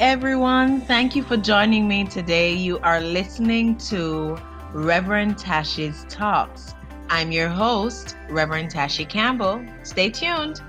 everyone. Thank you for joining me today. You are listening to Reverend Tashi's Talks. I'm your host, Reverend Tashi Campbell. Stay tuned.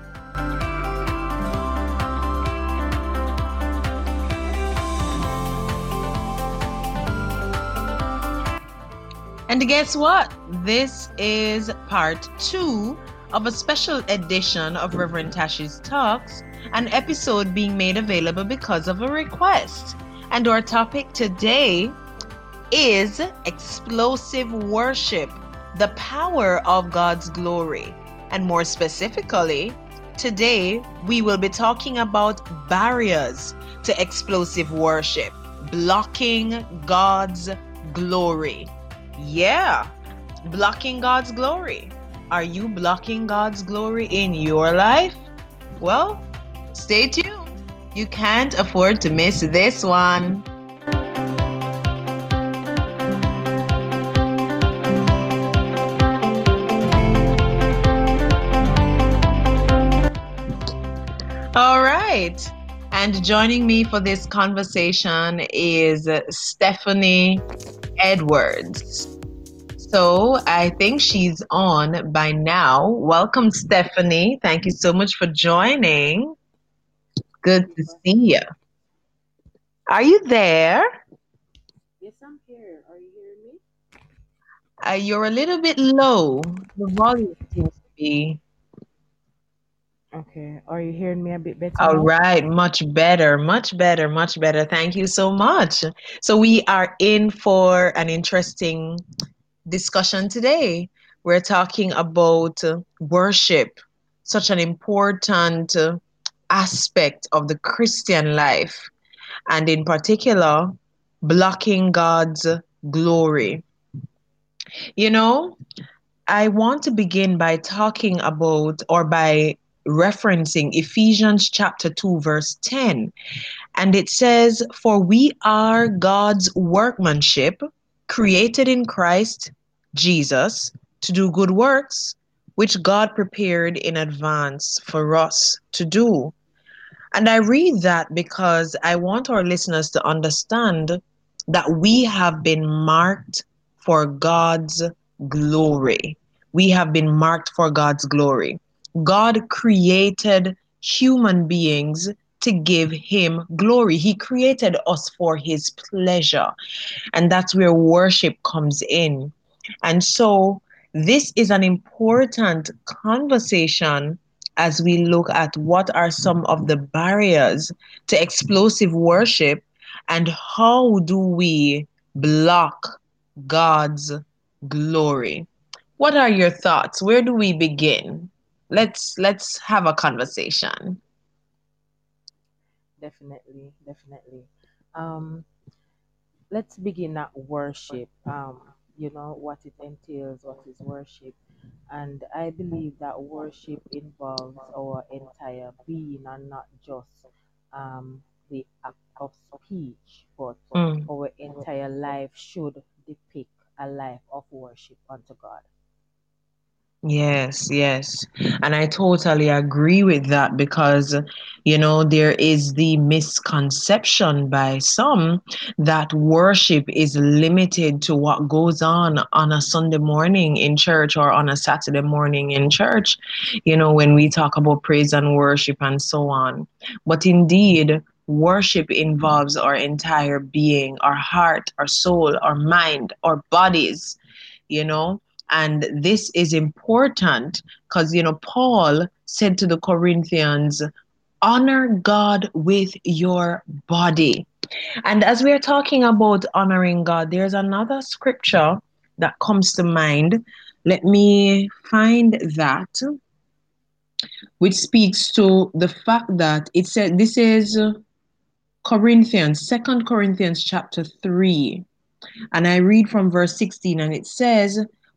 And guess what? This is part two of a special edition of Reverend Tashi's Talks an episode being made available because of a request. And our topic today is explosive worship, the power of God's glory. And more specifically, today we will be talking about barriers to explosive worship, blocking God's glory. Yeah, blocking God's glory. Are you blocking God's glory in your life? Well, Stay tuned. You can't afford to miss this one. All right. And joining me for this conversation is Stephanie Edwards. So I think she's on by now. Welcome, Stephanie. Thank you so much for joining. Good to see you. Are you there? Yes, I'm here. Are you hearing me? Uh, you're a little bit low. The volume seems to be. Okay. Are you hearing me a bit better? All right. Much better. Much better. Much better. Thank you so much. So, we are in for an interesting discussion today. We're talking about worship, such an important aspect of the Christian life, and in particular, blocking God's glory. You know, I want to begin by talking about or by referencing Ephesians chapter 2, verse 10. And it says, For we are God's workmanship, created in Christ Jesus to do good works, which God prepared in advance for us to do. And I read that because I want our listeners to understand that we have been marked for God's glory. We have been marked for God's glory. God created human beings to give him glory. He created us for his pleasure. And that's where worship comes in. And so this is an important conversation as we look at what are some of the barriers to explosive worship and how do we block God's glory. What are your thoughts? Where do we begin? Let's let's have a conversation. Definitely, definitely. Um, let's begin at worship. Um, you know what it entails, what is worship. And I believe that worship involves our entire being and not just um, the act of speech, but mm. our entire life should depict a life of worship unto God. Yes, yes. And I totally agree with that because, you know, there is the misconception by some that worship is limited to what goes on on a Sunday morning in church or on a Saturday morning in church, you know, when we talk about praise and worship and so on. But indeed, worship involves our entire being, our heart, our soul, our mind, our bodies, you know and this is important because, you know, Paul said to the Corinthians, honor God with your body. And as we are talking about honoring God, there's another scripture that comes to mind. Let me find that, which speaks to the fact that it said this is Corinthians, Second Corinthians chapter 3. And I read from verse 16, and it says,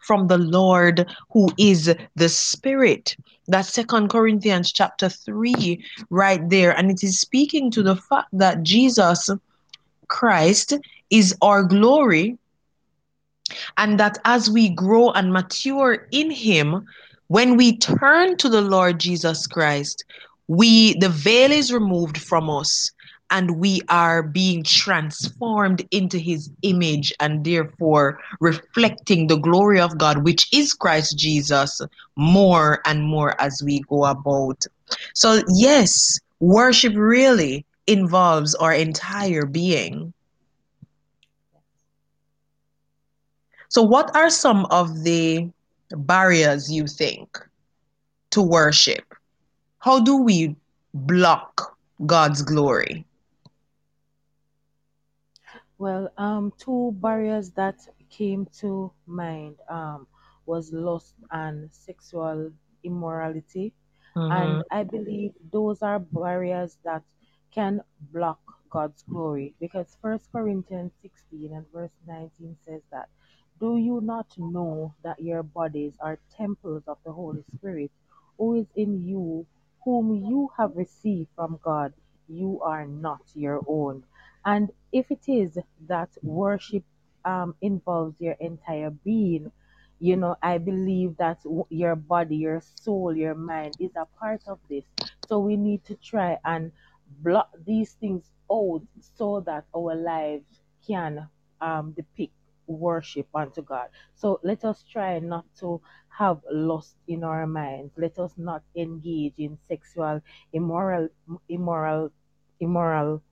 from the Lord who is the Spirit. That's Second Corinthians chapter 3, right there. And it is speaking to the fact that Jesus Christ is our glory and that as we grow and mature in him when we turn to the lord jesus christ we the veil is removed from us and we are being transformed into his image and therefore reflecting the glory of god which is christ jesus more and more as we go about so yes worship really involves our entire being So, what are some of the barriers you think to worship? How do we block God's glory? Well, um, two barriers that came to mind um, was lust and sexual immorality. Mm-hmm. And I believe those are barriers that can block God's glory because First Corinthians 16 and verse 19 says that, Do you not know that your bodies are temples of the Holy Spirit who is in you, whom you have received from God? You are not your own. And if it is that worship um, involves your entire being, you know, I believe that w- your body, your soul, your mind is a part of this. So we need to try and block these things out so that our lives can um, depict worship unto God. So let us try not to have lust in our minds. Let us not engage in sexual immoral immoral immoral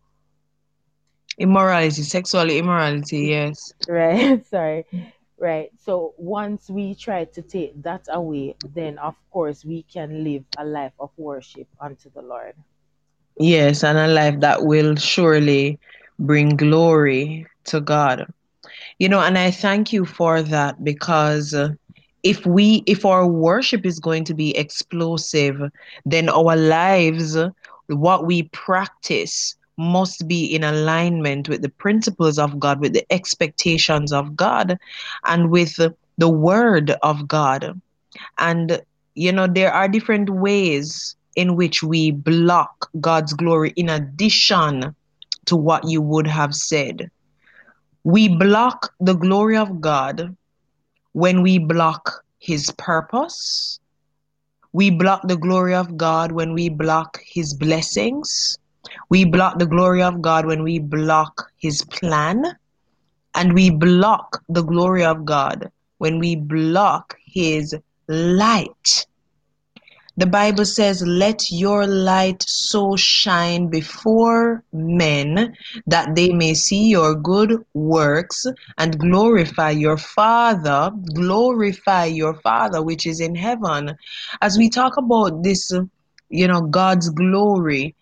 Immorality, sexual immorality, yes. right sorry right so once we try to take that away then of course we can live a life of worship unto the lord Yes, and a life that will surely bring glory to God. You know, and I thank you for that because uh, if we if our worship is going to be explosive, then our lives, what we practice must be in alignment with the principles of God, with the expectations of God, and with the word of God. And you know, there are different ways in which we block God's glory in addition to what you would have said. We block the glory of God when we block His purpose. We block the glory of God when we block His blessings. We block the glory of God when we block His plan. And we block the glory of God when we block His light. The Bible says, Let your light so shine before men that they may see your good works and glorify your Father. Glorify your Father which is in heaven. As we talk about this, you know, God's glory,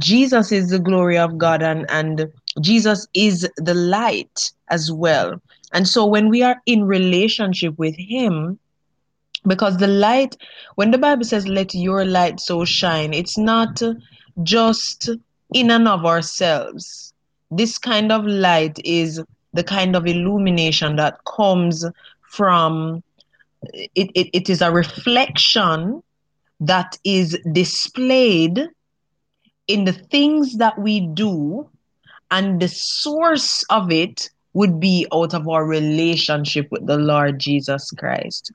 Jesus is the glory of God and, and Jesus is the light as well. And so when we are in relationship with Him, because the light when the bible says let your light so shine it's not just in and of ourselves this kind of light is the kind of illumination that comes from it, it, it is a reflection that is displayed in the things that we do and the source of it would be out of our relationship with the lord jesus christ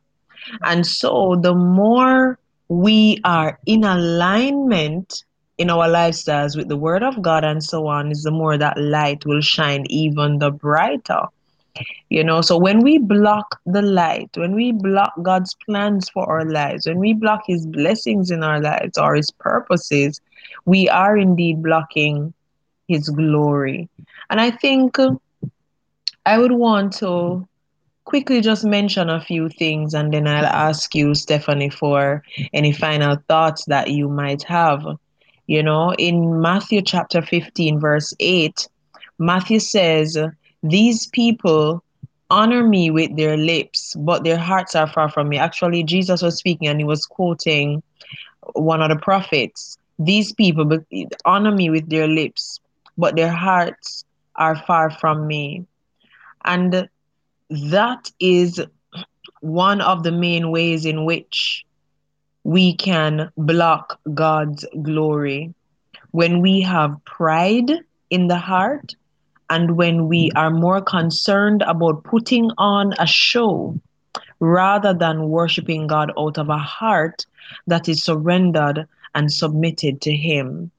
and so the more we are in alignment in our lifestyles with the word of God and so on, is the more that light will shine even the brighter. You know, so when we block the light, when we block God's plans for our lives, when we block his blessings in our lives or his purposes, we are indeed blocking his glory. And I think uh, I would want to quickly just mention a few things and then I'll ask you, Stephanie, for any final thoughts that you might have. You know, in Matthew chapter 15, verse 8, Matthew says, These people honor me with their lips, but their hearts are far from me. Actually, Jesus was speaking and he was quoting one of the prophets. These people honor me with their lips, but their hearts are far from me. And that is one of the main ways in which we can block God's glory. When we have pride in the heart and when we mm-hmm. are more concerned about putting on a show rather than worshiping God out of a heart that is surrendered and submitted to Him.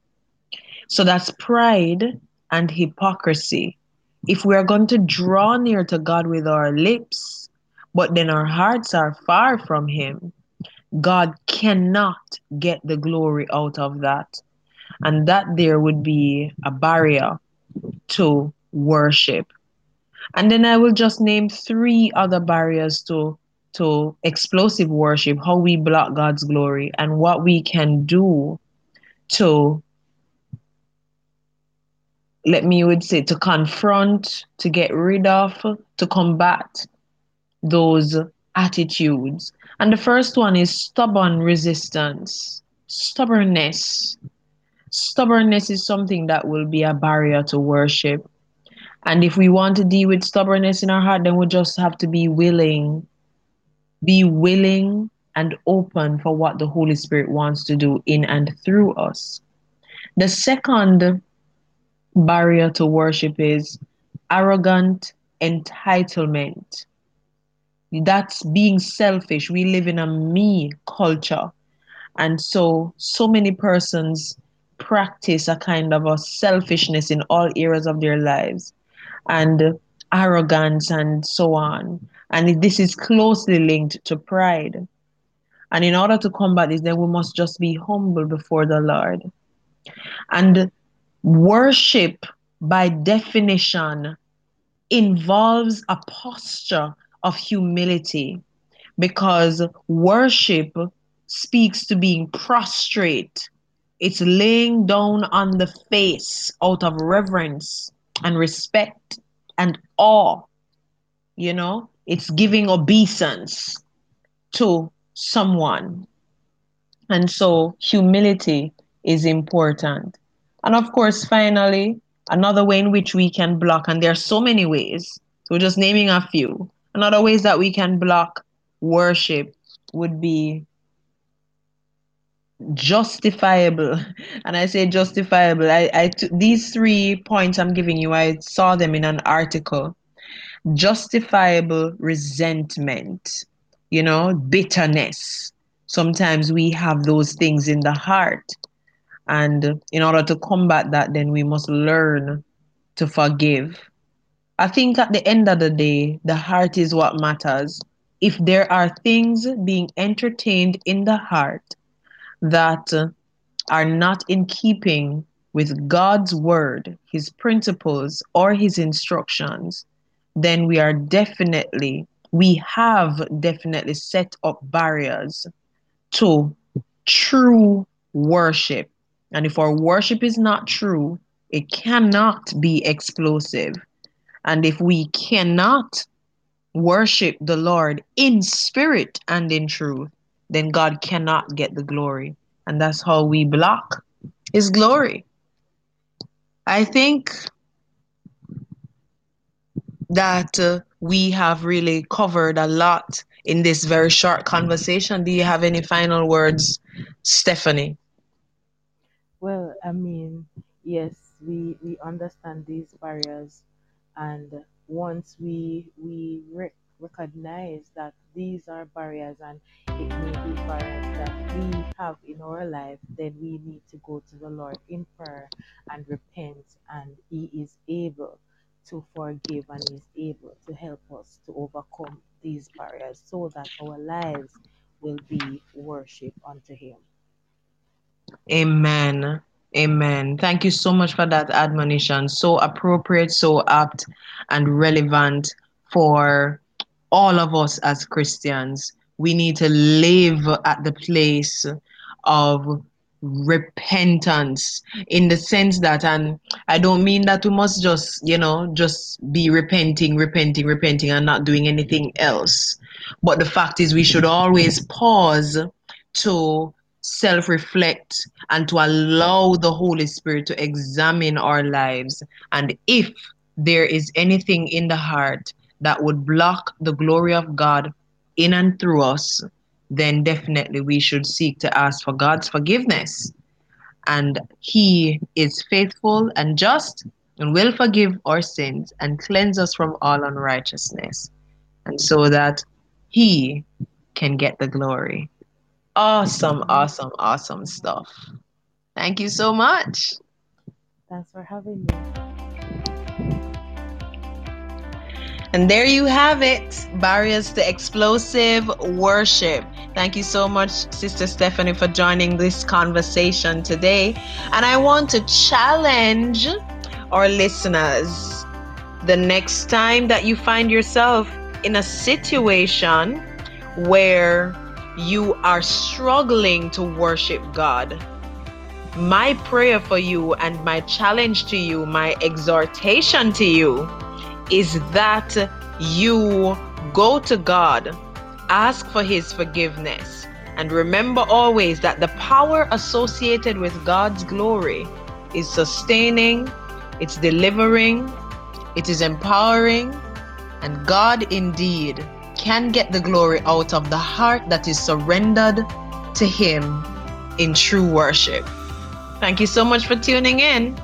So that's pride and hypocrisy. If we are going to draw near to God with our lips, but then our hearts are far from Him, God cannot get the glory out of that. And that there would be a barrier to worship. And then I will just name three other barriers to to explosive worship, how we block God's glory and what we can do to let me would say to confront, to get rid of, to combat those attitudes. And the first one is stubborn resistance, stubbornness. Stubbornness is something that will be a barrier to worship. And if we want to deal with stubbornness in our heart, then we just have to be willing, be willing and open for what the Holy Spirit wants to do in and through us. The second barrier to worship is arrogant entitlement. That's being selfish. We live in a me culture. And so, so many persons practice a kind of a selfishness in all areas of their lives and arrogance and so on. And this is closely linked to pride. And in order to combat this, then we must just be humble before the Lord. And worship, by definition, involves a posture of humility because worship speaks to being prostrate. It's laying down on the face out of reverence and respect and awe. You know, it's giving obeisance to someone. And so humility is important. And of course, finally, another way in which we can block, and there are so many ways, so just naming a few. Another ways that we can block worship would be justifiable. And i say justifiable. I, I t- these three points i'm giving you i saw them in an article. Justifiable resentment you know bitterness. Sometimes we have those things in the heart. And in order to combat that then we must learn to forgive. I think at the end of the day the heart is what matters. If there are things being entertained in the heart that uh, are not in keeping with God's word, his principles, or his instructions, then we are definitely, we have definitely set up barriers to true worship. And if our worship is not true, it cannot be explosive. And if we cannot worship the Lord in spirit and in truth, then God cannot get the glory. And that's how we block his glory. I think that uh, we have really covered a lot in this very short conversation. Do you have any final words, Stephanie? Well, I mean, yes, we we understand these barriers, and once we we rec- recognize that these are barriers and it may be barriers that we have in our life, then we need to go to the Lord in prayer and repent, and He is able to forgive and is able to help us to overcome these barriers so that our lives will be worship unto Him. Amen. Amen. Thank you so much for that admonition. So appropriate, so apt, and relevant for all of us as Christians. We need to live at the place of repentance in the sense that and I don't mean that we must just you know just be repenting repenting repenting and not doing anything else but the fact is we should always pause to self reflect and to allow the Holy Spirit to examine our lives. And if there is anything in the heart that would block the glory of God in and through us, then definitely we should seek to ask for God's forgiveness. And He is faithful and just and will forgive our sins and cleanse us from all unrighteousness. And so that He can get the glory. Awesome, awesome, awesome stuff. Thank you so much. Thanks for having me. And there you have it Barriers to Explosive Worship. Thank you so much, Sister Stephanie, for joining this conversation today. And I want to challenge our listeners the next time that you find yourself in a situation where you are struggling to worship God. My prayer for you and my challenge to you, my exhortation to you is that you go to God, ask for His forgiveness, and remember always that the power associated with God's glory is sustaining, it's delivering, it is empowering, and God indeed can get the glory out of the heart that is surrendered to Him in true worship. Thank you so much for tuning in.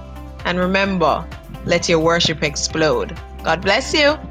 And remember, let your worship explode. God bless you.